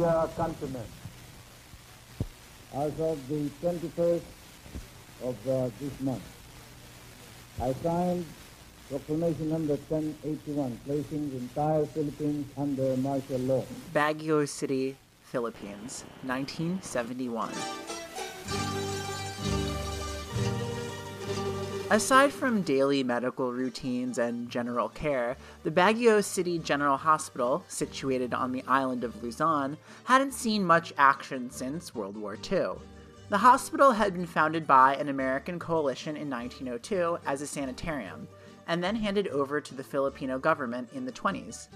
dear countrymen, as of the 21st of uh, this month, I signed Proclamation number 1081, placing the entire Philippines under martial law. Baguio City, Philippines, 1971. Aside from daily medical routines and general care, the Baguio City General Hospital, situated on the island of Luzon, hadn't seen much action since World War II. The hospital had been founded by an American coalition in 1902 as a sanitarium, and then handed over to the Filipino government in the 20s.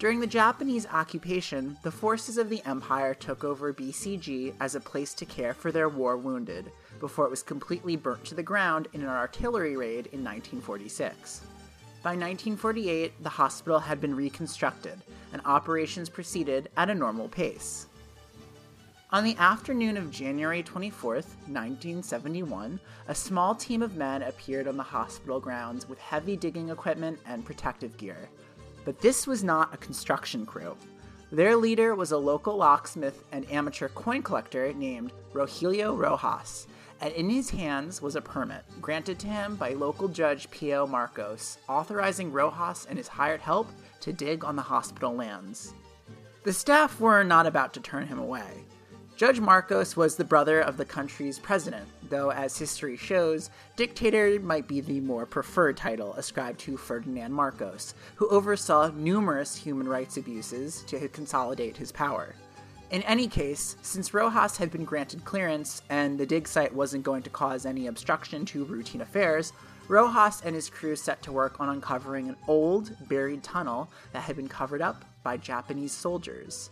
During the Japanese occupation, the forces of the empire took over BCG as a place to care for their war wounded before it was completely burnt to the ground in an artillery raid in 1946. By 1948, the hospital had been reconstructed, and operations proceeded at a normal pace. On the afternoon of January 24, 1971, a small team of men appeared on the hospital grounds with heavy digging equipment and protective gear. But this was not a construction crew. Their leader was a local locksmith and amateur coin collector named Rogelio Roxas, and in his hands was a permit granted to him by local judge Pio Marcos, authorizing Roxas and his hired help to dig on the hospital lands. The staff were not about to turn him away. Judge Marcos was the brother of the country's president, though, as history shows, dictator might be the more preferred title ascribed to Ferdinand Marcos, who oversaw numerous human rights abuses to consolidate his power. In any case, since Roxas had been granted clearance and the dig site wasn't going to cause any obstruction to routine affairs, Roxas and his crew set to work on uncovering an old, buried tunnel that had been covered up by Japanese soldiers.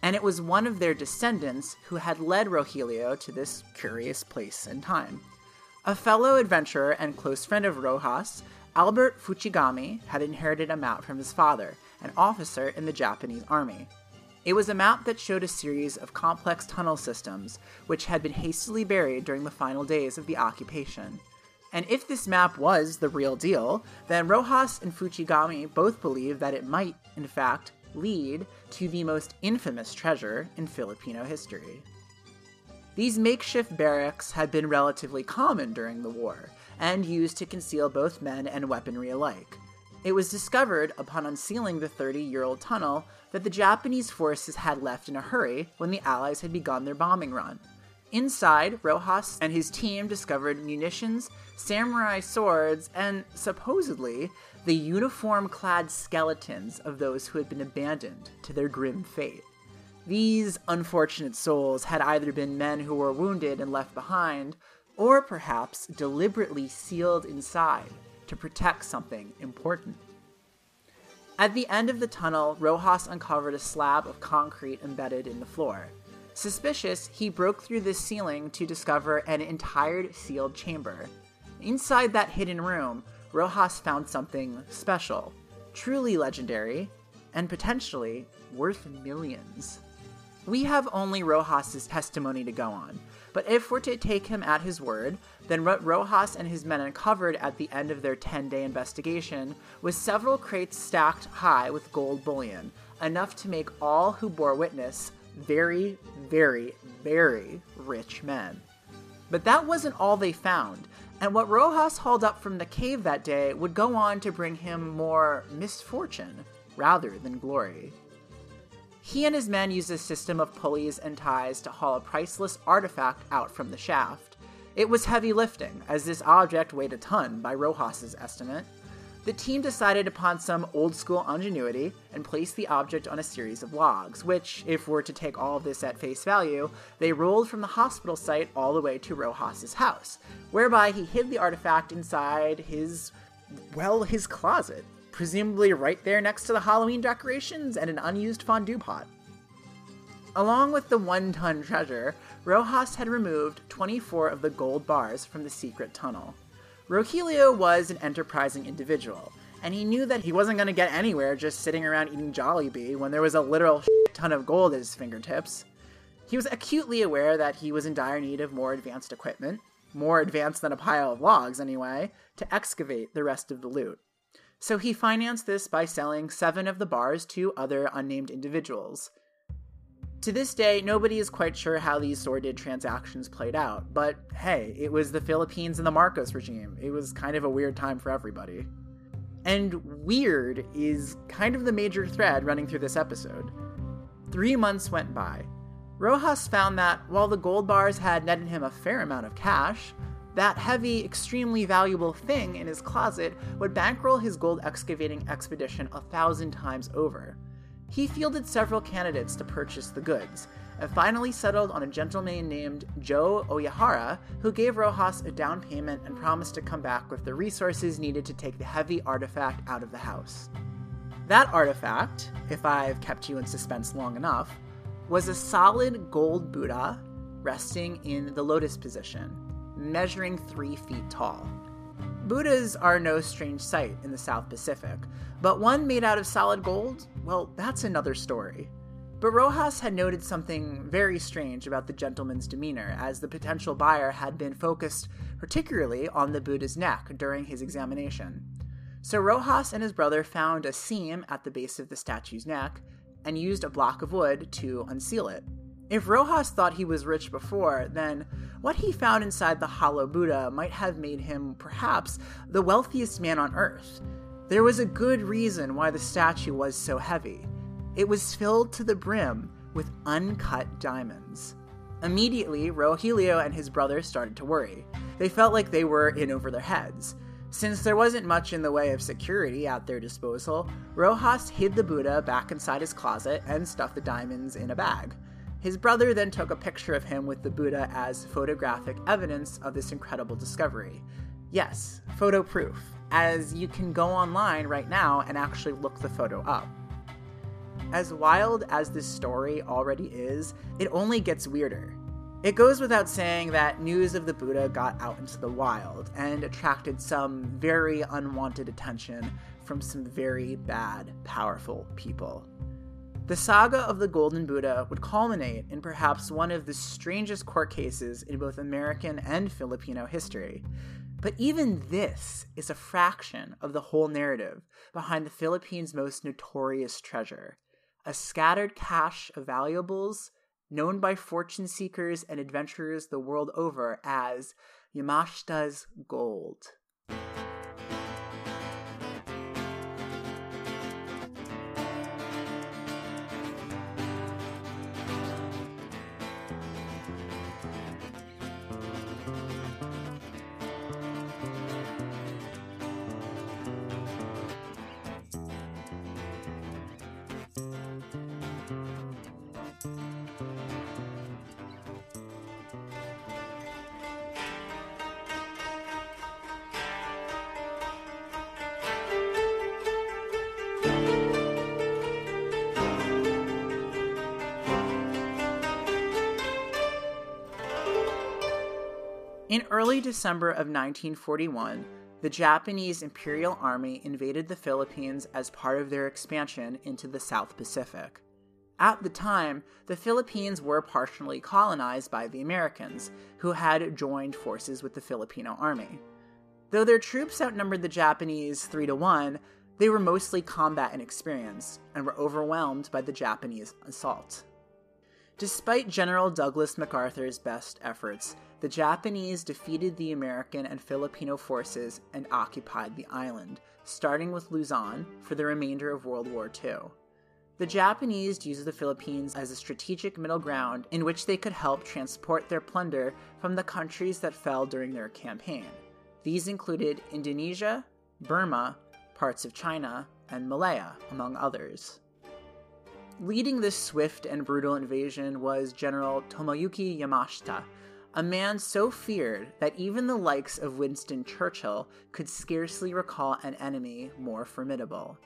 And it was one of their descendants who had led Rogelio to this curious place and time. A fellow adventurer and close friend of Roxas, Albert Fuchigami, had inherited a map from his father, an officer in the Japanese army. It was a map that showed a series of complex tunnel systems, which had been hastily buried during the final days of the occupation. And if this map was the real deal, then Roxas and Fuchigami both believed that it might, in fact, lead to the most infamous treasure in Filipino history. These makeshift barracks had been relatively common during the war, and used to conceal both men and weaponry alike. It was discovered upon unsealing the 30 year old tunnel that the Japanese forces had left in a hurry when the Allies had begun their bombing run. Inside, Roxas and his team discovered munitions, samurai swords, and supposedly the uniform clad skeletons of those who had been abandoned to their grim fate. These unfortunate souls had either been men who were wounded and left behind, or perhaps deliberately sealed inside to protect something important. At the end of the tunnel, Roxas uncovered a slab of concrete embedded in the floor. Suspicious, he broke through the ceiling to discover an entire sealed chamber. Inside that hidden room, Roxas found something special, truly legendary, and potentially worth millions. We have only Roxas's testimony to go on, but if we're to take him at his word, then what Roxas and his men uncovered at the end of their 10 day investigation was several crates stacked high with gold bullion, enough to make all who bore witness very, very, very rich men. But that wasn't all they found, and what Roxas hauled up from the cave that day would go on to bring him more misfortune rather than glory. He and his men used a system of pulleys and ties to haul a priceless artifact out from the shaft. It was heavy lifting, as this object weighed a ton by Roxas's estimate. The team decided upon some old school ingenuity and placed the object on a series of logs, which, if we're to take all of this at face value, they rolled from the hospital site all the way to Roxas's house, whereby he hid the artifact inside his, well, his closet presumably right there next to the Halloween decorations and an unused fondue pot. Along with the one ton treasure, Roxas had removed 24 of the gold bars from the secret tunnel. Rogelio was an enterprising individual, and he knew that he wasn't going to get anywhere just sitting around eating Jollibee when there was a literal ton of gold at his fingertips. He was acutely aware that he was in dire need of more advanced equipment, more advanced than a pile of logs anyway, to excavate the rest of the loot. So he financed this by selling seven of the bars to other unnamed individuals. To this day, nobody is quite sure how these sordid transactions played out, but hey, it was the Philippines and the Marcos regime. It was kind of a weird time for everybody. And weird is kind of the major thread running through this episode. Three months went by. Roxas found that while the gold bars had netted him a fair amount of cash, that heavy, extremely valuable thing in his closet would bankroll his gold excavating expedition a thousand times over. He fielded several candidates to purchase the goods, and finally settled on a gentleman named Joe Oyahara, who gave Roxas a down payment and promised to come back with the resources needed to take the heavy artifact out of the house. That artifact, if I've kept you in suspense long enough, was a solid gold Buddha resting in the lotus position measuring three feet tall. Buddhas are no strange sight in the South Pacific, but one made out of solid gold, well, that's another story. But Roxas had noted something very strange about the gentleman's demeanor, as the potential buyer had been focused particularly on the Buddha's neck during his examination. So Roxas and his brother found a seam at the base of the statue's neck and used a block of wood to unseal it. If Roxas thought he was rich before, then what he found inside the hollow Buddha might have made him, perhaps, the wealthiest man on earth. There was a good reason why the statue was so heavy. It was filled to the brim with uncut diamonds. Immediately, Rogelio and his brother started to worry. They felt like they were in over their heads. Since there wasn't much in the way of security at their disposal, Roxas hid the Buddha back inside his closet and stuffed the diamonds in a bag. His brother then took a picture of him with the Buddha as photographic evidence of this incredible discovery. Yes, photo proof, as you can go online right now and actually look the photo up. As wild as this story already is, it only gets weirder. It goes without saying that news of the Buddha got out into the wild and attracted some very unwanted attention from some very bad, powerful people. The saga of the Golden Buddha would culminate in perhaps one of the strangest court cases in both American and Filipino history. But even this is a fraction of the whole narrative behind the Philippines' most notorious treasure a scattered cache of valuables known by fortune seekers and adventurers the world over as Yamashita's gold. In early December of 1941, the Japanese Imperial Army invaded the Philippines as part of their expansion into the South Pacific. At the time, the Philippines were partially colonized by the Americans, who had joined forces with the Filipino Army. Though their troops outnumbered the Japanese 3 to 1, they were mostly combat inexperienced and were overwhelmed by the Japanese assault. Despite General Douglas MacArthur's best efforts, the Japanese defeated the American and Filipino forces and occupied the island, starting with Luzon for the remainder of World War II. The Japanese used the Philippines as a strategic middle ground in which they could help transport their plunder from the countries that fell during their campaign. These included Indonesia, Burma, parts of China, and Malaya, among others. Leading this swift and brutal invasion was General Tomoyuki Yamashita, a man so feared that even the likes of Winston Churchill could scarcely recall an enemy more formidable.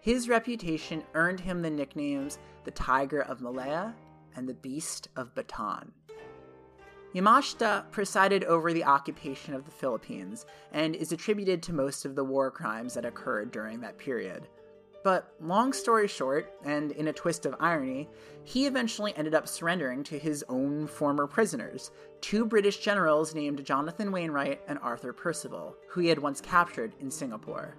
His reputation earned him the nicknames the Tiger of Malaya and the Beast of Bataan. Yamashita presided over the occupation of the Philippines and is attributed to most of the war crimes that occurred during that period. But long story short, and in a twist of irony, he eventually ended up surrendering to his own former prisoners, two British generals named Jonathan Wainwright and Arthur Percival, who he had once captured in Singapore.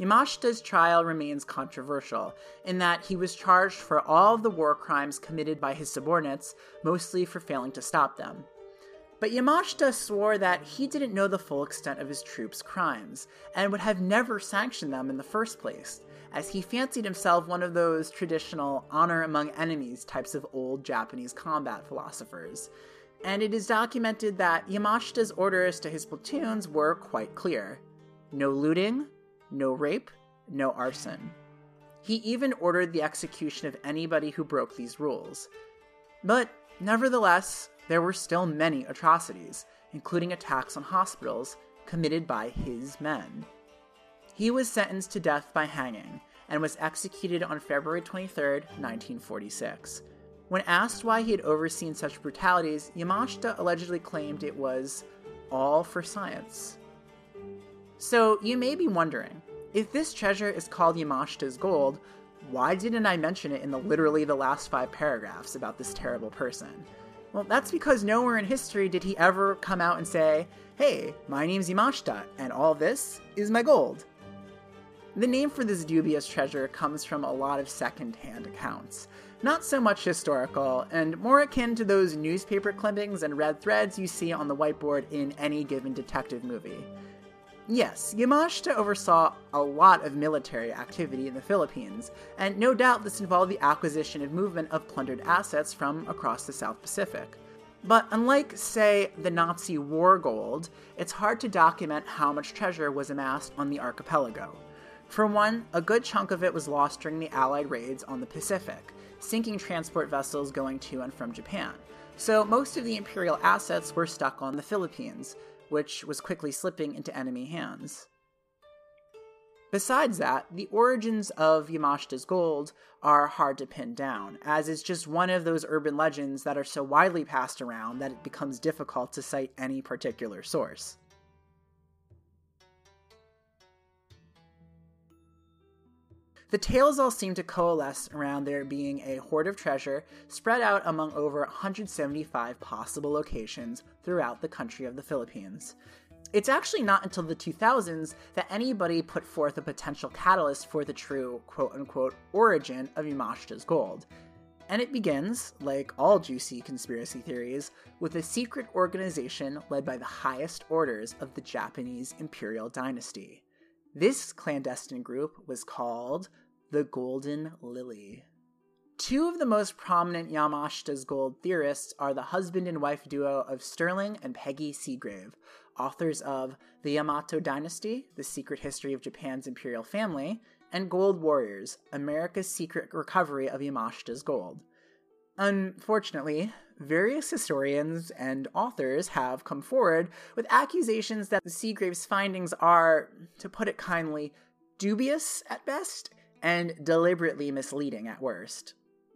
Yamashita's trial remains controversial in that he was charged for all of the war crimes committed by his subordinates, mostly for failing to stop them. But Yamashita swore that he didn't know the full extent of his troops' crimes, and would have never sanctioned them in the first place, as he fancied himself one of those traditional honor among enemies types of old Japanese combat philosophers. And it is documented that Yamashita's orders to his platoons were quite clear no looting, no rape, no arson. He even ordered the execution of anybody who broke these rules. But, nevertheless, there were still many atrocities, including attacks on hospitals, committed by his men. He was sentenced to death by hanging and was executed on February 23, 1946. When asked why he had overseen such brutalities, Yamashita allegedly claimed it was all for science. So you may be wondering if this treasure is called Yamashita's gold, why didn't I mention it in the literally the last five paragraphs about this terrible person? Well, that's because nowhere in history did he ever come out and say, Hey, my name's Yamashita, and all this is my gold. The name for this dubious treasure comes from a lot of second hand accounts. Not so much historical, and more akin to those newspaper clippings and red threads you see on the whiteboard in any given detective movie. Yes, Yamashita oversaw a lot of military activity in the Philippines, and no doubt this involved the acquisition and movement of plundered assets from across the South Pacific. But unlike, say, the Nazi war gold, it's hard to document how much treasure was amassed on the archipelago. For one, a good chunk of it was lost during the Allied raids on the Pacific, sinking transport vessels going to and from Japan. So most of the imperial assets were stuck on the Philippines, which was quickly slipping into enemy hands. Besides that, the origins of Yamashita's gold are hard to pin down, as it's just one of those urban legends that are so widely passed around that it becomes difficult to cite any particular source. The tales all seem to coalesce around there being a hoard of treasure spread out among over 175 possible locations throughout the country of the Philippines. It's actually not until the 2000s that anybody put forth a potential catalyst for the true quote unquote origin of Yamashita's gold. And it begins, like all juicy conspiracy theories, with a secret organization led by the highest orders of the Japanese imperial dynasty. This clandestine group was called the Golden Lily. Two of the most prominent Yamashita's gold theorists are the husband and wife duo of Sterling and Peggy Seagrave, authors of The Yamato Dynasty, The Secret History of Japan's Imperial Family, and Gold Warriors, America's Secret Recovery of Yamashita's Gold. Unfortunately, various historians and authors have come forward with accusations that the Seagrave's findings are, to put it kindly, dubious at best and deliberately misleading at worst.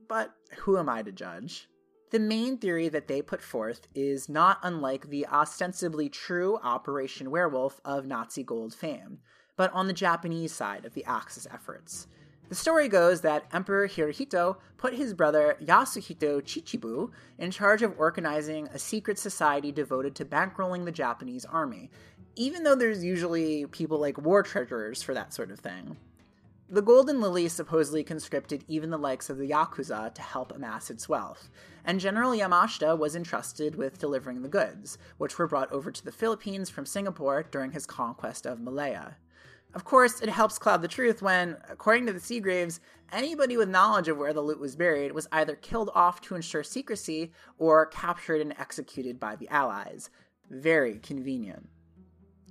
But who am I to judge? The main theory that they put forth is not unlike the ostensibly true Operation Werewolf of Nazi gold fame, but on the Japanese side of the Axis efforts. The story goes that Emperor Hirohito put his brother Yasuhito Chichibu in charge of organizing a secret society devoted to bankrolling the Japanese army, even though there's usually people like war treasurers for that sort of thing. The Golden Lily supposedly conscripted even the likes of the Yakuza to help amass its wealth, and General Yamashita was entrusted with delivering the goods, which were brought over to the Philippines from Singapore during his conquest of Malaya. Of course, it helps cloud the truth when, according to the Seagraves, anybody with knowledge of where the loot was buried was either killed off to ensure secrecy or captured and executed by the Allies. Very convenient.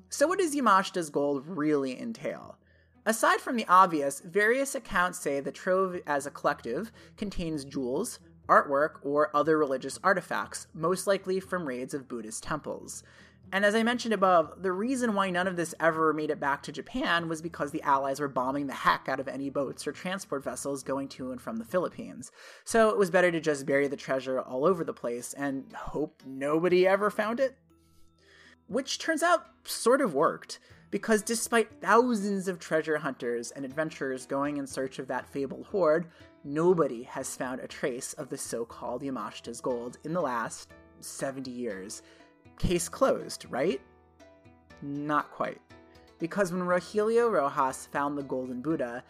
So, what does Yamashita's gold really entail? Aside from the obvious, various accounts say the trove as a collective contains jewels, artwork, or other religious artifacts, most likely from raids of Buddhist temples. And as I mentioned above, the reason why none of this ever made it back to Japan was because the Allies were bombing the heck out of any boats or transport vessels going to and from the Philippines. So it was better to just bury the treasure all over the place and hope nobody ever found it. Which turns out sort of worked, because despite thousands of treasure hunters and adventurers going in search of that fabled hoard, nobody has found a trace of the so called Yamashita's gold in the last 70 years Case closed, right? Not quite. because when Rogelio Roxas found the Golden Buddha,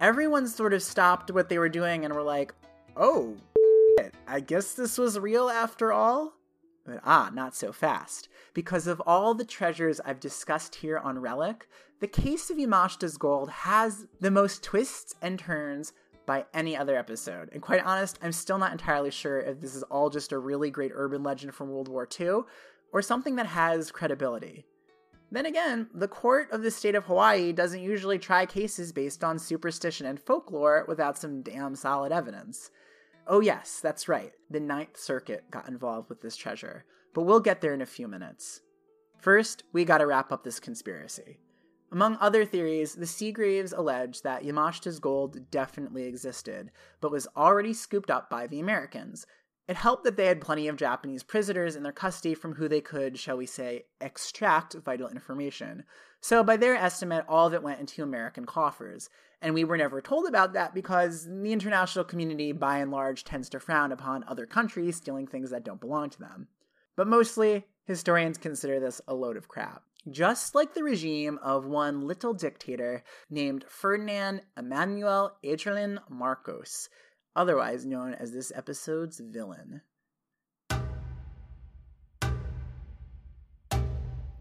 everyone sort of stopped what they were doing and were like, oh, I guess this was real after all? But ah, not so fast. Because of all the treasures I've discussed here on Relic, the case of Yamashita's gold has the most twists and turns by any other episode. And quite honest, I'm still not entirely sure if this is all just a really great urban legend from World War II or something that has credibility. Then again, the court of the state of Hawaii doesn't usually try cases based on superstition and folklore without some damn solid evidence. Oh, yes, that's right. The Ninth Circuit got involved with this treasure, but we'll get there in a few minutes. First, we gotta wrap up this conspiracy. Among other theories, the Seagraves allege that Yamashita's gold definitely existed, but was already scooped up by the Americans. It helped that they had plenty of Japanese prisoners in their custody from who they could, shall we say, extract vital information. So, by their estimate, all of it went into American coffers. And we were never told about that because the international community, by and large, tends to frown upon other countries stealing things that don't belong to them. But mostly, historians consider this a load of crap just like the regime of one little dictator named Ferdinand Emmanuel Adrian Marcos, otherwise known as this episode's villain.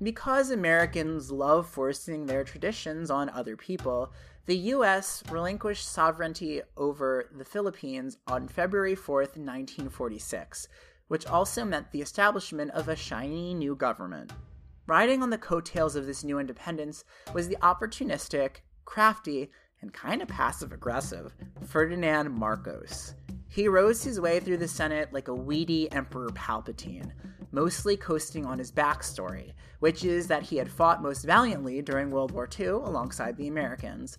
Because Americans love forcing their traditions on other people, the US relinquished sovereignty over the Philippines on February 4th, 1946, which also meant the establishment of a shiny new government. Riding on the coattails of this new independence was the opportunistic, crafty, and kind of passive aggressive Ferdinand Marcos. He rose his way through the Senate like a weedy Emperor Palpatine, mostly coasting on his backstory, which is that he had fought most valiantly during World War II alongside the Americans.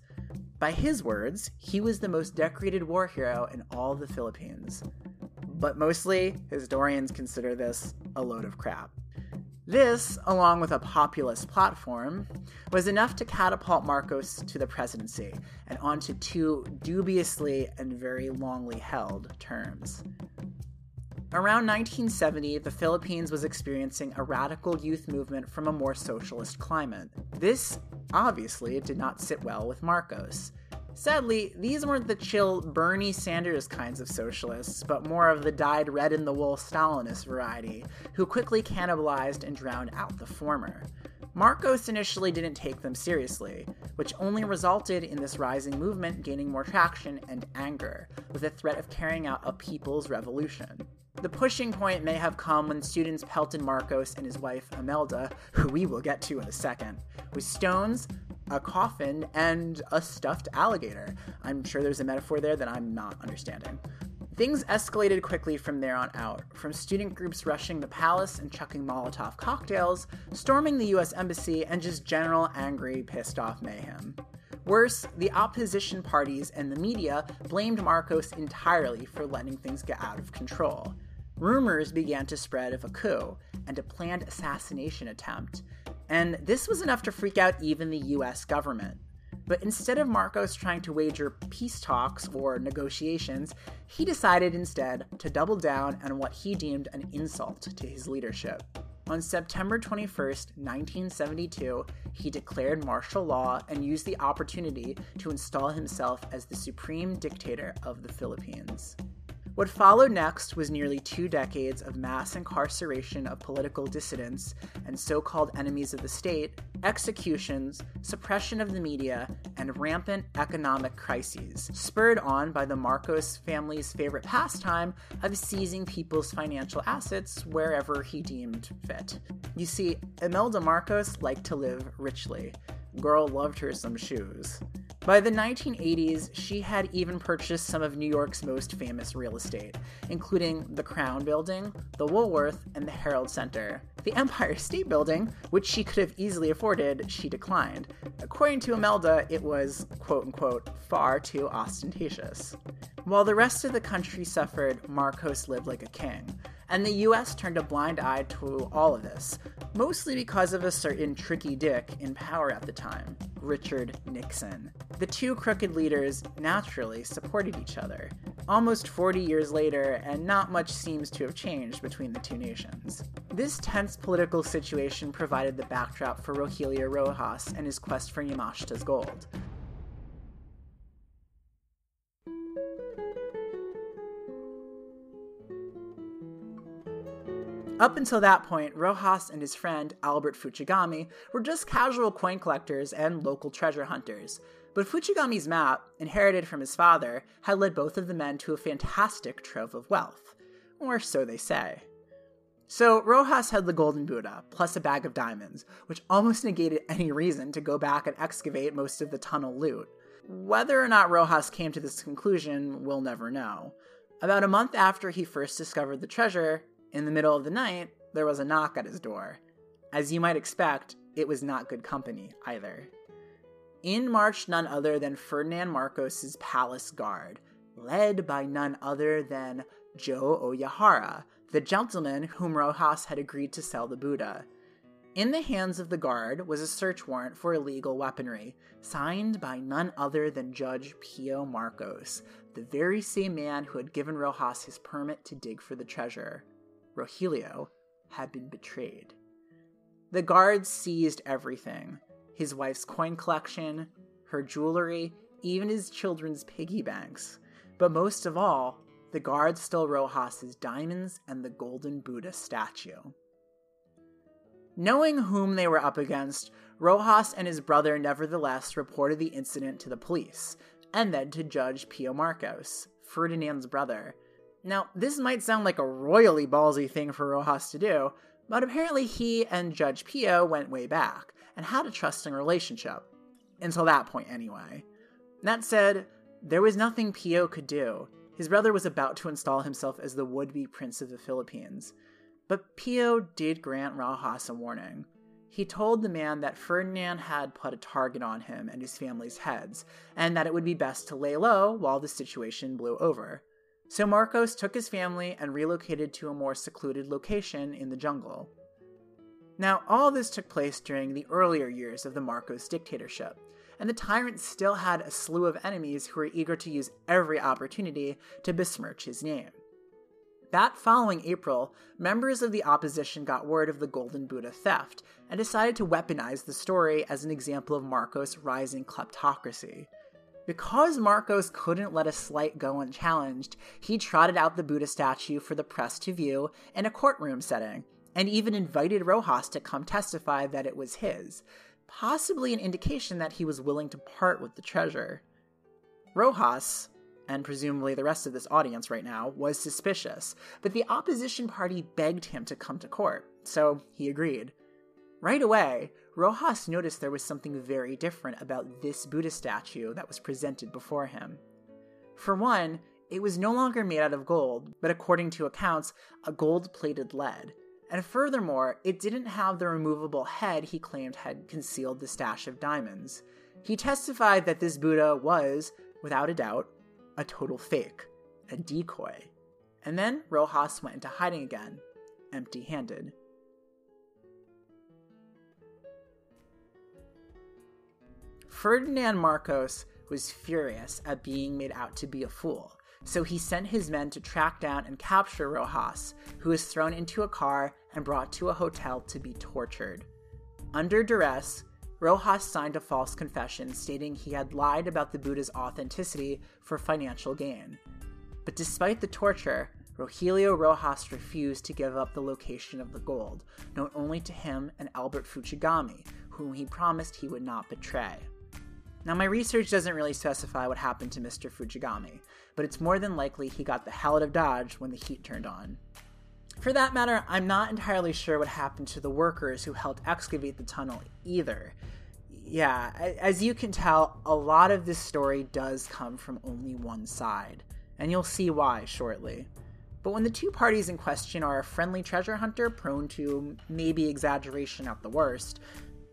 By his words, he was the most decorated war hero in all the Philippines. But mostly, historians consider this a load of crap. This, along with a populist platform, was enough to catapult Marcos to the presidency and onto two dubiously and very longly held terms. Around 1970, the Philippines was experiencing a radical youth movement from a more socialist climate. This obviously did not sit well with Marcos. Sadly, these weren't the chill Bernie Sanders kinds of socialists, but more of the dyed red in the wool Stalinist variety, who quickly cannibalized and drowned out the former. Marcos initially didn't take them seriously, which only resulted in this rising movement gaining more traction and anger, with the threat of carrying out a people's revolution. The pushing point may have come when students pelted Marcos and his wife Imelda, who we will get to in a second, with stones, a coffin, and a stuffed alligator. I'm sure there's a metaphor there that I'm not understanding. Things escalated quickly from there on out, from student groups rushing the palace and chucking Molotov cocktails, storming the US Embassy, and just general angry, pissed off mayhem. Worse, the opposition parties and the media blamed Marcos entirely for letting things get out of control. Rumors began to spread of a coup and a planned assassination attempt, and this was enough to freak out even the US government. But instead of Marcos trying to wager peace talks or negotiations, he decided instead to double down on what he deemed an insult to his leadership. On September 21, 1972, he declared martial law and used the opportunity to install himself as the supreme dictator of the Philippines. What followed next was nearly two decades of mass incarceration of political dissidents and so called enemies of the state, executions, suppression of the media, and rampant economic crises, spurred on by the Marcos family's favorite pastime of seizing people's financial assets wherever he deemed fit. You see, Imelda Marcos liked to live richly. Girl loved her some shoes. By the 1980s, she had even purchased some of New York's most famous real estate, including the Crown Building, the Woolworth, and the Herald Center. The Empire State Building, which she could have easily afforded, she declined. According to Imelda, it was, quote unquote, far too ostentatious. While the rest of the country suffered, Marcos lived like a king and the US turned a blind eye to all of this, mostly because of a certain tricky dick in power at the time, Richard Nixon. The two crooked leaders naturally supported each other. Almost 40 years later, and not much seems to have changed between the two nations. This tense political situation provided the backdrop for Rogelio Roxas and his quest for Yamashita's gold. Up until that point, Roxas and his friend Albert Fuchigami were just casual coin collectors and local treasure hunters. But Fuchigami's map, inherited from his father, had led both of the men to a fantastic trove of wealth. Or so they say. So Roxas had the golden Buddha, plus a bag of diamonds, which almost negated any reason to go back and excavate most of the tunnel loot. Whether or not Roxas came to this conclusion, we'll never know. About a month after he first discovered the treasure, in the middle of the night, there was a knock at his door. As you might expect, it was not good company either. In marched none other than Ferdinand Marcos's palace guard, led by none other than Joe Oyahara, the gentleman whom Roxas had agreed to sell the Buddha. In the hands of the guard was a search warrant for illegal weaponry, signed by none other than Judge Pio Marcos, the very same man who had given Roxas his permit to dig for the treasure. Rogelio, had been betrayed. The guards seized everything his wife's coin collection, her jewelry, even his children's piggy banks. But most of all, the guards stole Roxas's diamonds and the golden Buddha statue. Knowing whom they were up against, Roxas and his brother nevertheless reported the incident to the police, and then to Judge Pio Marcos, Ferdinand's brother, now, this might sound like a royally ballsy thing for Roxas to do, but apparently he and Judge Pio went way back and had a trusting relationship. Until that point, anyway. That said, there was nothing Pio could do. His brother was about to install himself as the would be Prince of the Philippines. But Pio did grant Roxas a warning. He told the man that Ferdinand had put a target on him and his family's heads, and that it would be best to lay low while the situation blew over. So Marcos took his family and relocated to a more secluded location in the jungle. Now, all this took place during the earlier years of the Marcos dictatorship, and the tyrant still had a slew of enemies who were eager to use every opportunity to besmirch his name. That following April, members of the opposition got word of the Golden Buddha theft and decided to weaponize the story as an example of Marcos' rising kleptocracy. Because Marcos couldn't let a slight go unchallenged, he trotted out the Buddha statue for the press to view in a courtroom setting, and even invited Roxas to come testify that it was his, possibly an indication that he was willing to part with the treasure. Roxas, and presumably the rest of this audience right now, was suspicious, but the opposition party begged him to come to court, so he agreed. Right away, Roxas noticed there was something very different about this Buddha statue that was presented before him. For one, it was no longer made out of gold, but according to accounts, a gold plated lead. And furthermore, it didn't have the removable head he claimed had concealed the stash of diamonds. He testified that this Buddha was, without a doubt, a total fake, a decoy. And then Roxas went into hiding again, empty handed. Ferdinand Marcos was furious at being made out to be a fool, so he sent his men to track down and capture Roxas, who was thrown into a car and brought to a hotel to be tortured. Under duress, Roxas signed a false confession stating he had lied about the Buddha's authenticity for financial gain. But despite the torture, Rogelio Roxas refused to give up the location of the gold, known only to him and Albert Fuchigami, whom he promised he would not betray. Now, my research doesn't really specify what happened to Mr. Fuchigami, but it's more than likely he got the hell out of Dodge when the heat turned on. For that matter, I'm not entirely sure what happened to the workers who helped excavate the tunnel either. Yeah, as you can tell, a lot of this story does come from only one side, and you'll see why shortly. But when the two parties in question are a friendly treasure hunter prone to maybe exaggeration at the worst,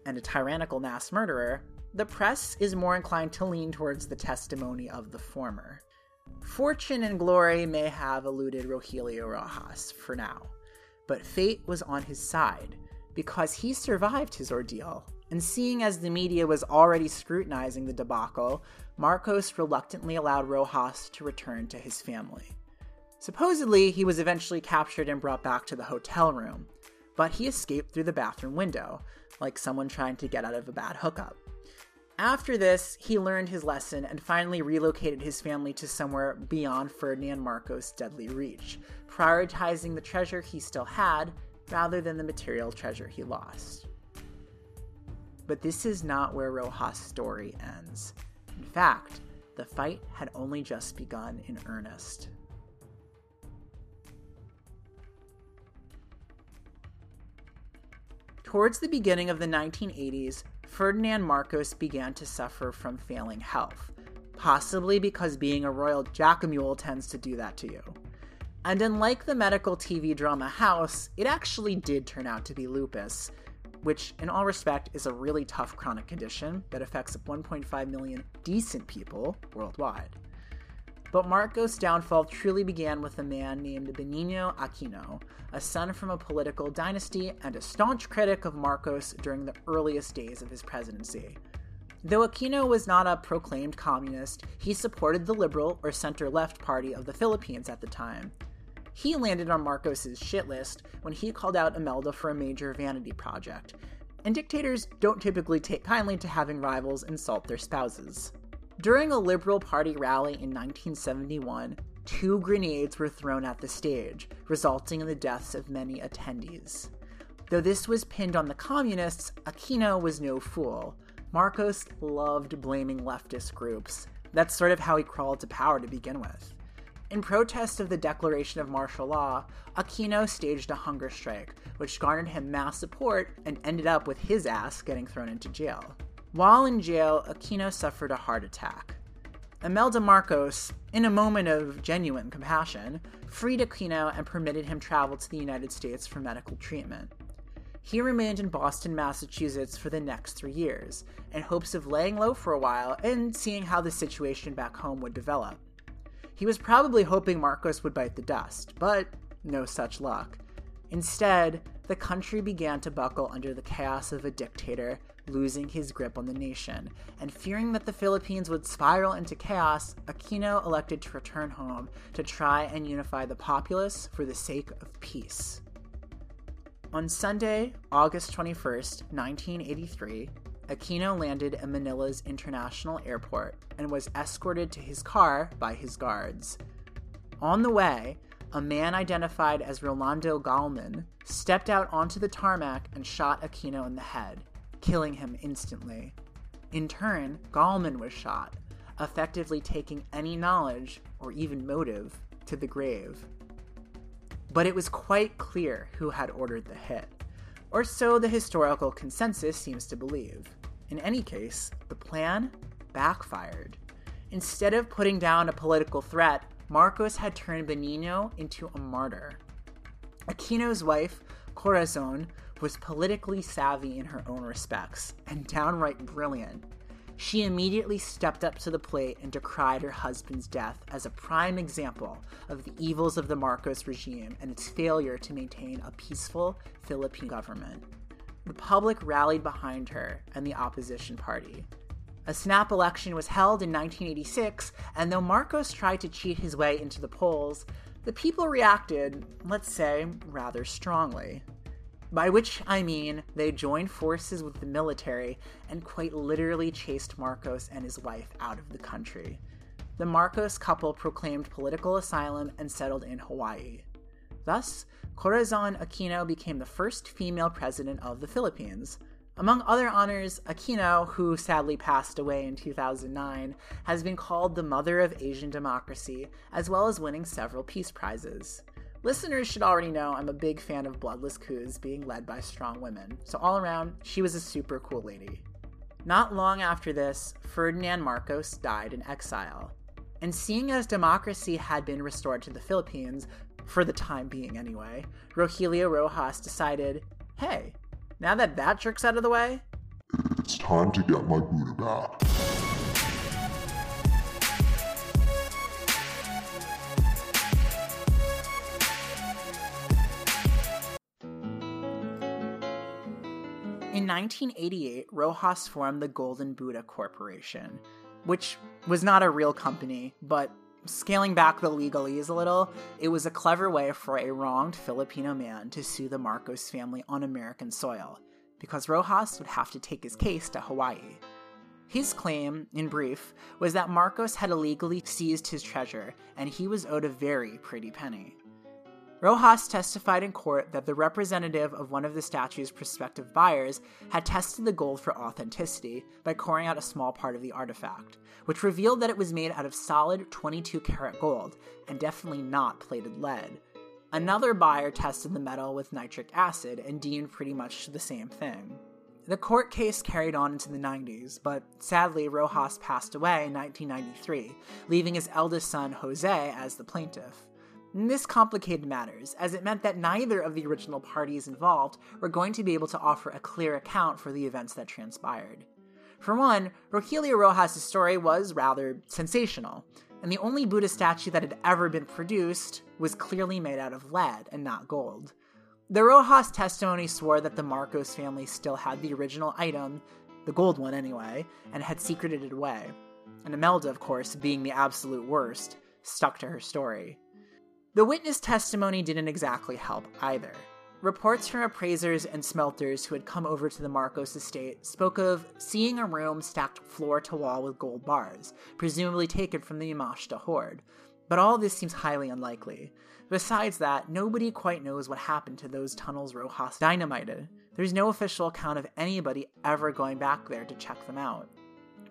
and a tyrannical mass murderer, the press is more inclined to lean towards the testimony of the former. Fortune and glory may have eluded Rogelio Roxas for now, but fate was on his side, because he survived his ordeal. And seeing as the media was already scrutinizing the debacle, Marcos reluctantly allowed Roxas to return to his family. Supposedly, he was eventually captured and brought back to the hotel room, but he escaped through the bathroom window, like someone trying to get out of a bad hookup. After this, he learned his lesson and finally relocated his family to somewhere beyond Ferdinand Marcos' deadly reach, prioritizing the treasure he still had rather than the material treasure he lost. But this is not where Roxas' story ends. In fact, the fight had only just begun in earnest. Towards the beginning of the 1980s, Ferdinand Marcos began to suffer from failing health, possibly because being a royal jackamule tends to do that to you. And unlike the medical TV drama House, it actually did turn out to be lupus, which, in all respect, is a really tough chronic condition that affects 1.5 million decent people worldwide. But Marcos' downfall truly began with a man named Benigno Aquino, a son from a political dynasty and a staunch critic of Marcos during the earliest days of his presidency. Though Aquino was not a proclaimed communist, he supported the liberal or center left party of the Philippines at the time. He landed on Marcos's shit list when he called out Imelda for a major vanity project, and dictators don't typically take kindly to having rivals insult their spouses. During a Liberal Party rally in 1971, two grenades were thrown at the stage, resulting in the deaths of many attendees. Though this was pinned on the communists, Aquino was no fool. Marcos loved blaming leftist groups. That's sort of how he crawled to power to begin with. In protest of the declaration of martial law, Aquino staged a hunger strike, which garnered him mass support and ended up with his ass getting thrown into jail. While in jail, Aquino suffered a heart attack. Imelda Marcos, in a moment of genuine compassion, freed Aquino and permitted him travel to the United States for medical treatment. He remained in Boston, Massachusetts for the next three years, in hopes of laying low for a while and seeing how the situation back home would develop. He was probably hoping Marcos would bite the dust, but no such luck. Instead, the country began to buckle under the chaos of a dictator losing his grip on the nation, and fearing that the Philippines would spiral into chaos, Aquino elected to return home to try and unify the populace for the sake of peace. On Sunday, August 21st, 1983, Aquino landed at Manila's International Airport and was escorted to his car by his guards. On the way, a man identified as Rolando Galman stepped out onto the tarmac and shot Aquino in the head, killing him instantly. In turn, Galman was shot, effectively taking any knowledge, or even motive, to the grave. But it was quite clear who had ordered the hit, or so the historical consensus seems to believe. In any case, the plan backfired. Instead of putting down a political threat, Marcos had turned Benigno into a martyr. Aquino's wife, Corazon, was politically savvy in her own respects and downright brilliant. She immediately stepped up to the plate and decried her husband's death as a prime example of the evils of the Marcos regime and its failure to maintain a peaceful Philippine government. The public rallied behind her and the opposition party. A snap election was held in 1986, and though Marcos tried to cheat his way into the polls, the people reacted, let's say, rather strongly. By which I mean they joined forces with the military and quite literally chased Marcos and his wife out of the country. The Marcos couple proclaimed political asylum and settled in Hawaii. Thus, Corazon Aquino became the first female president of the Philippines. Among other honors, Aquino, who sadly passed away in 2009, has been called the mother of Asian democracy, as well as winning several peace prizes. Listeners should already know I'm a big fan of bloodless coups being led by strong women, so all around, she was a super cool lady. Not long after this, Ferdinand Marcos died in exile. And seeing as democracy had been restored to the Philippines, for the time being anyway, Rogelio Roxas decided hey, now that that jerk's out of the way, it's time to get my Buddha back. 1988, Roxas formed the Golden Buddha Corporation, which was not a real company, but scaling back the legalese a little, it was a clever way for a wronged Filipino man to sue the Marcos family on American soil, because Roxas would have to take his case to Hawaii. His claim, in brief, was that Marcos had illegally seized his treasure, and he was owed a very pretty penny. Roxas testified in court that the representative of one of the statue's prospective buyers had tested the gold for authenticity by coring out a small part of the artifact, which revealed that it was made out of solid 22 karat gold and definitely not plated lead. Another buyer tested the metal with nitric acid and deemed pretty much the same thing. The court case carried on into the 90s, but sadly, Roxas passed away in 1993, leaving his eldest son, Jose, as the plaintiff. This complicated matters, as it meant that neither of the original parties involved were going to be able to offer a clear account for the events that transpired. For one, Rogelio Roxas' story was rather sensational, and the only Buddha statue that had ever been produced was clearly made out of lead and not gold. The Roxas testimony swore that the Marcos family still had the original item, the gold one anyway, and had secreted it away. And Imelda, of course, being the absolute worst, stuck to her story. The witness testimony didn't exactly help either. Reports from appraisers and smelters who had come over to the Marcos estate spoke of seeing a room stacked floor to wall with gold bars, presumably taken from the Yamashita hoard. But all this seems highly unlikely. Besides that, nobody quite knows what happened to those tunnels Roxas dynamited. There's no official account of anybody ever going back there to check them out.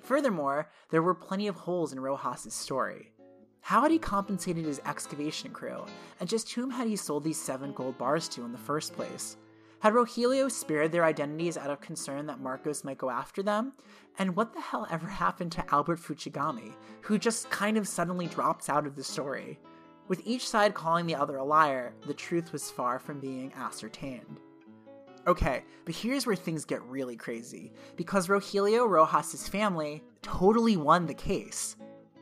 Furthermore, there were plenty of holes in Roxas' story. How had he compensated his excavation crew, and just whom had he sold these seven gold bars to in the first place? Had Rogelio spared their identities out of concern that Marcos might go after them? And what the hell ever happened to Albert Fuchigami, who just kind of suddenly drops out of the story? With each side calling the other a liar, the truth was far from being ascertained. Okay, but here's where things get really crazy, because Rogelio Roxas' family totally won the case.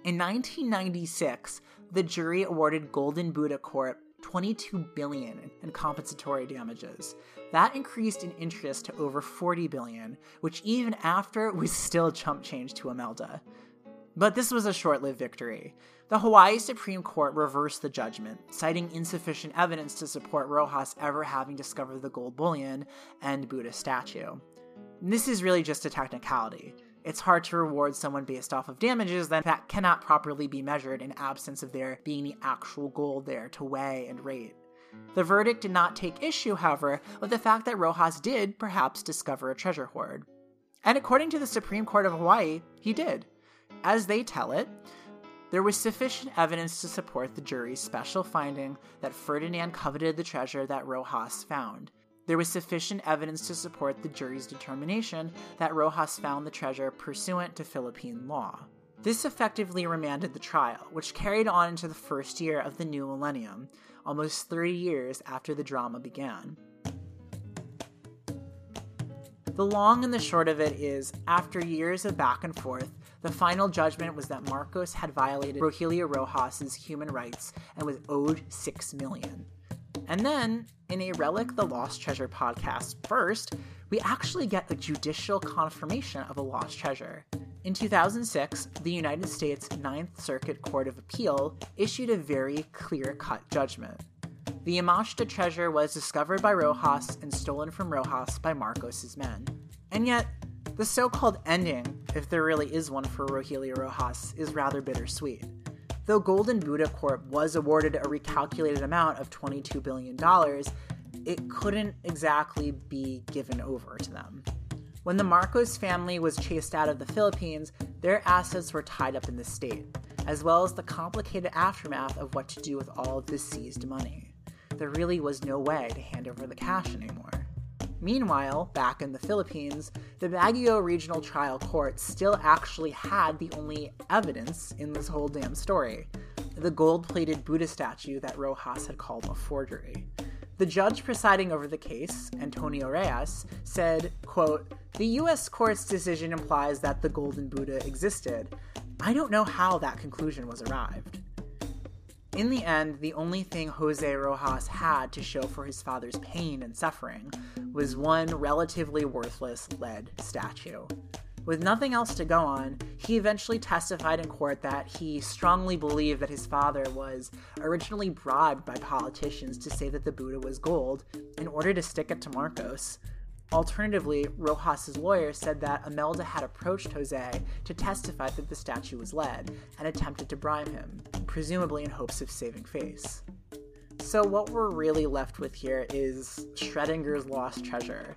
In 1996, the jury awarded Golden Buddha Corp 22 billion in compensatory damages. That increased in interest to over 40 billion, which even after was still chump change to Imelda. But this was a short-lived victory. The Hawaii Supreme Court reversed the judgment, citing insufficient evidence to support Roxas ever having discovered the gold bullion and Buddha statue. This is really just a technicality it's hard to reward someone based off of damages then that cannot properly be measured in absence of there being the actual gold there to weigh and rate. The verdict did not take issue, however, with the fact that Roxas did perhaps discover a treasure hoard. And according to the Supreme Court of Hawaii, he did. As they tell it, there was sufficient evidence to support the jury's special finding that Ferdinand coveted the treasure that Roxas found, there was sufficient evidence to support the jury's determination that Roxas found the treasure pursuant to Philippine law. This effectively remanded the trial, which carried on into the first year of the new millennium, almost 30 years after the drama began. The long and the short of it is, after years of back and forth, the final judgment was that Marcos had violated Rogelio Roxas's human rights and was owed six million. And then, in a Relic the Lost Treasure podcast first, we actually get a judicial confirmation of a lost treasure. In 2006, the United States Ninth Circuit Court of Appeal issued a very clear cut judgment. The Yamashita treasure was discovered by Roxas and stolen from Roxas by Marcos's men. And yet, the so called ending, if there really is one for Rogelio Roxas, is rather bittersweet. Though Golden Buddha Corp was awarded a recalculated amount of $22 billion, it couldn't exactly be given over to them. When the Marcos family was chased out of the Philippines, their assets were tied up in the state, as well as the complicated aftermath of what to do with all of the seized money. There really was no way to hand over the cash anymore. Meanwhile, back in the Philippines, the Baguio Regional Trial Court still actually had the only evidence in this whole damn story the gold plated Buddha statue that Roxas had called a forgery. The judge presiding over the case, Antonio Reyes, said, quote, The US court's decision implies that the golden Buddha existed. I don't know how that conclusion was arrived. In the end, the only thing Jose Roxas had to show for his father's pain and suffering was one relatively worthless lead statue. With nothing else to go on, he eventually testified in court that he strongly believed that his father was originally bribed by politicians to say that the Buddha was gold in order to stick it to Marcos. Alternatively, Roxas's lawyer said that Imelda had approached Jose to testify that the statue was lead and attempted to bribe him, presumably in hopes of saving face. So, what we're really left with here is Schrodinger's lost treasure,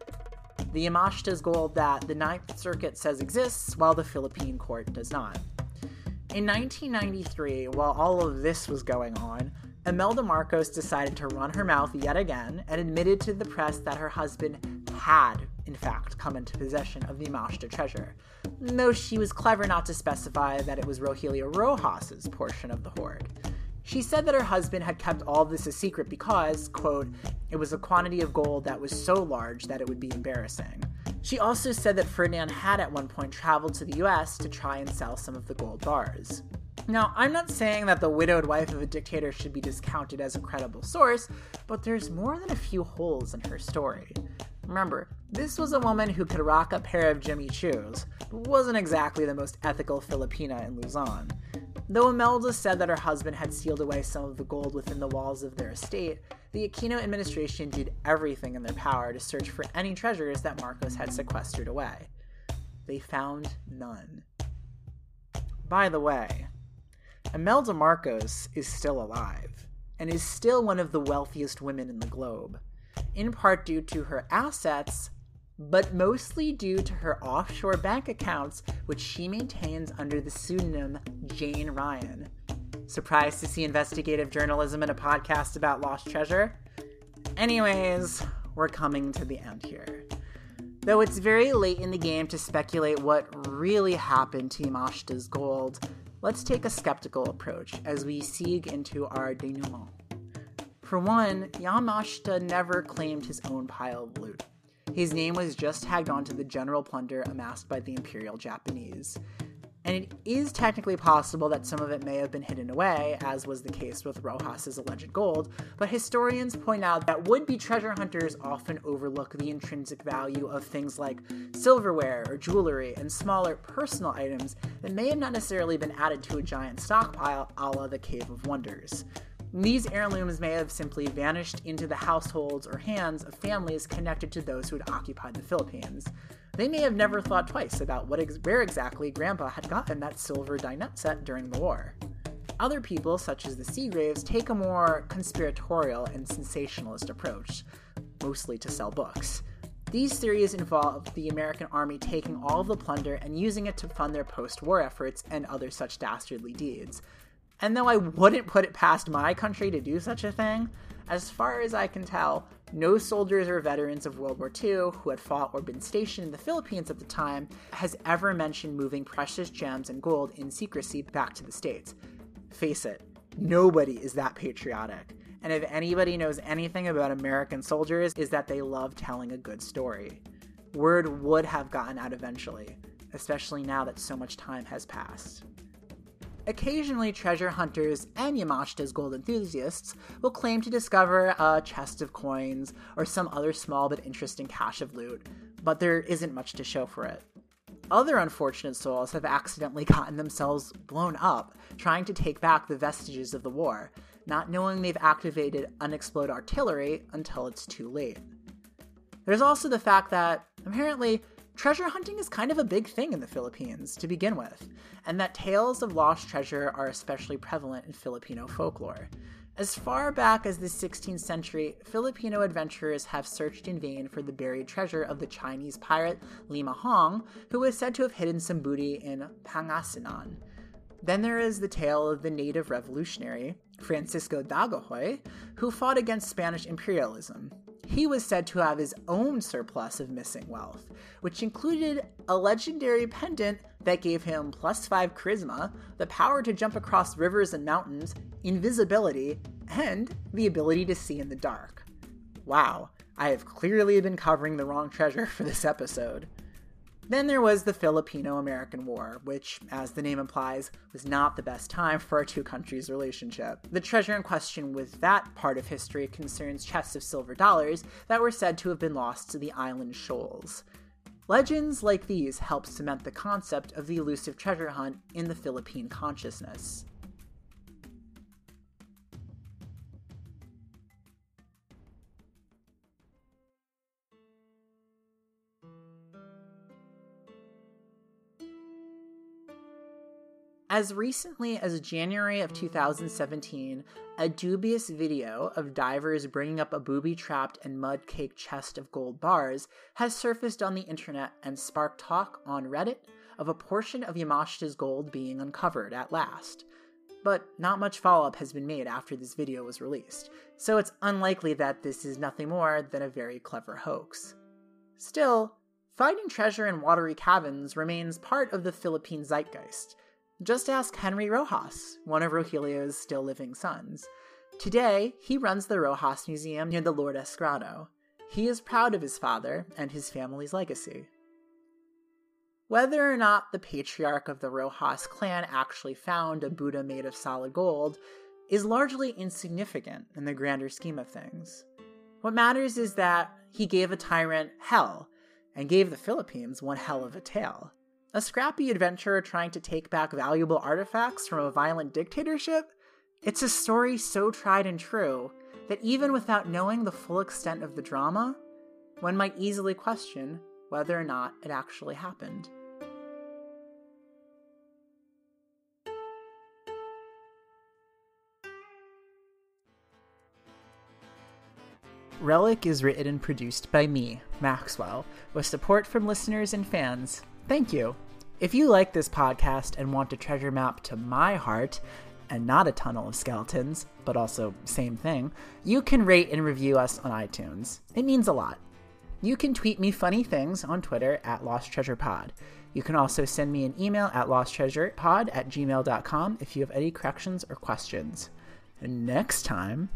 the Yamashita's gold that the Ninth Circuit says exists, while the Philippine court does not. In 1993, while all of this was going on, Imelda Marcos decided to run her mouth yet again and admitted to the press that her husband had, in fact, come into possession of the Yamashita treasure, though she was clever not to specify that it was Rogelio Roxas's portion of the hoard. She said that her husband had kept all this a secret because, quote, it was a quantity of gold that was so large that it would be embarrassing. She also said that Ferdinand had at one point traveled to the US to try and sell some of the gold bars. Now, I'm not saying that the widowed wife of a dictator should be discounted as a credible source, but there's more than a few holes in her story. Remember, this was a woman who could rock a pair of Jimmy Choos, but wasn't exactly the most ethical Filipina in Luzon. Though Imelda said that her husband had sealed away some of the gold within the walls of their estate, the Aquino administration did everything in their power to search for any treasures that Marcos had sequestered away. They found none. By the way, Imelda Marcos is still alive and is still one of the wealthiest women in the globe, in part due to her assets but mostly due to her offshore bank accounts, which she maintains under the pseudonym Jane Ryan. Surprised to see investigative journalism in a podcast about lost treasure? Anyways, we're coming to the end here. Though it's very late in the game to speculate what really happened to Yamashita's gold, let's take a skeptical approach as we siege into our denouement. For one, Yamashita never claimed his own pile of loot. His name was just tagged onto the general plunder amassed by the Imperial Japanese. And it is technically possible that some of it may have been hidden away, as was the case with Roxas's alleged gold, but historians point out that would be treasure hunters often overlook the intrinsic value of things like silverware or jewelry and smaller personal items that may have not necessarily been added to a giant stockpile a la the Cave of Wonders. These heirlooms may have simply vanished into the households or hands of families connected to those who had occupied the Philippines. They may have never thought twice about what ex- where exactly Grandpa had gotten that silver dinette set during the war. Other people, such as the Seagraves, take a more conspiratorial and sensationalist approach, mostly to sell books. These theories involve the American army taking all of the plunder and using it to fund their post war efforts and other such dastardly deeds. And though I wouldn't put it past my country to do such a thing, as far as I can tell, no soldiers or veterans of World War II who had fought or been stationed in the Philippines at the time has ever mentioned moving precious gems and gold in secrecy back to the States. Face it, nobody is that patriotic. And if anybody knows anything about American soldiers, is that they love telling a good story. Word would have gotten out eventually, especially now that so much time has passed. Occasionally, treasure hunters and Yamashita's gold enthusiasts will claim to discover a chest of coins or some other small but interesting cache of loot, but there isn't much to show for it. Other unfortunate souls have accidentally gotten themselves blown up trying to take back the vestiges of the war, not knowing they've activated unexploded artillery until it's too late. There's also the fact that, apparently, treasure hunting is kind of a big thing in the Philippines to begin with, and that tales of lost treasure are especially prevalent in Filipino folklore. As far back as the 16th century, Filipino adventurers have searched in vain for the buried treasure of the Chinese pirate Limahong, who was said to have hidden some booty in Pangasinan. Then there is the tale of the native revolutionary, Francisco Dagohoy, who fought against Spanish imperialism he was said to have his own surplus of missing wealth, which included a legendary pendant that gave him plus 5 charisma, the power to jump across rivers and mountains, invisibility, and the ability to see in the dark. Wow, I have clearly been covering the wrong treasure for this episode. Then there was the Filipino American War, which, as the name implies, was not the best time for our two countries' relationship. The treasure in question with that part of history concerns chests of silver dollars that were said to have been lost to the island shoals. Legends like these help cement the concept of the elusive treasure hunt in the Philippine consciousness. As recently as January of 2017, a dubious video of divers bringing up a booby trapped and mud caked chest of gold bars has surfaced on the internet and sparked talk on Reddit of a portion of Yamashita's gold being uncovered at last. But not much follow up has been made after this video was released, so it's unlikely that this is nothing more than a very clever hoax. Still, finding treasure in watery caverns remains part of the Philippine zeitgeist just ask Henry Roxas, one of Rogelio's still living sons. Today, he runs the Roxas Museum near the Lourdes Grotto. He is proud of his father and his family's legacy. Whether or not the patriarch of the Roxas clan actually found a Buddha made of solid gold is largely insignificant in the grander scheme of things. What matters is that he gave a tyrant hell and gave the Philippines one hell of a tale. A scrappy adventurer trying to take back valuable artifacts from a violent dictatorship? It's a story so tried and true that even without knowing the full extent of the drama, one might easily question whether or not it actually happened. Relic is written and produced by me, Maxwell, with support from listeners and fans Thank you. If you like this podcast and want a treasure map to my heart, and not a tunnel of skeletons, but also same thing, you can rate and review us on iTunes. It means a lot. You can tweet me funny things on Twitter at Lost Treasure Pod. You can also send me an email at losttreasurepod at gmail.com if you have any corrections or questions. And next time,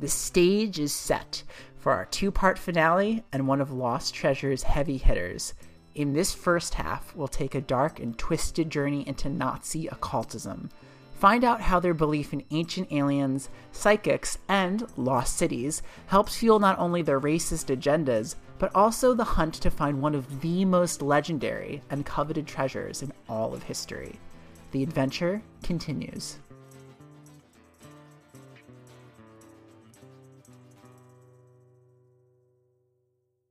the stage is set for our two part finale and one of Lost Treasure's heavy hitters. In this first half, we'll take a dark and twisted journey into Nazi occultism. Find out how their belief in ancient aliens, psychics, and lost cities helps fuel not only their racist agendas, but also the hunt to find one of the most legendary and coveted treasures in all of history. The adventure continues.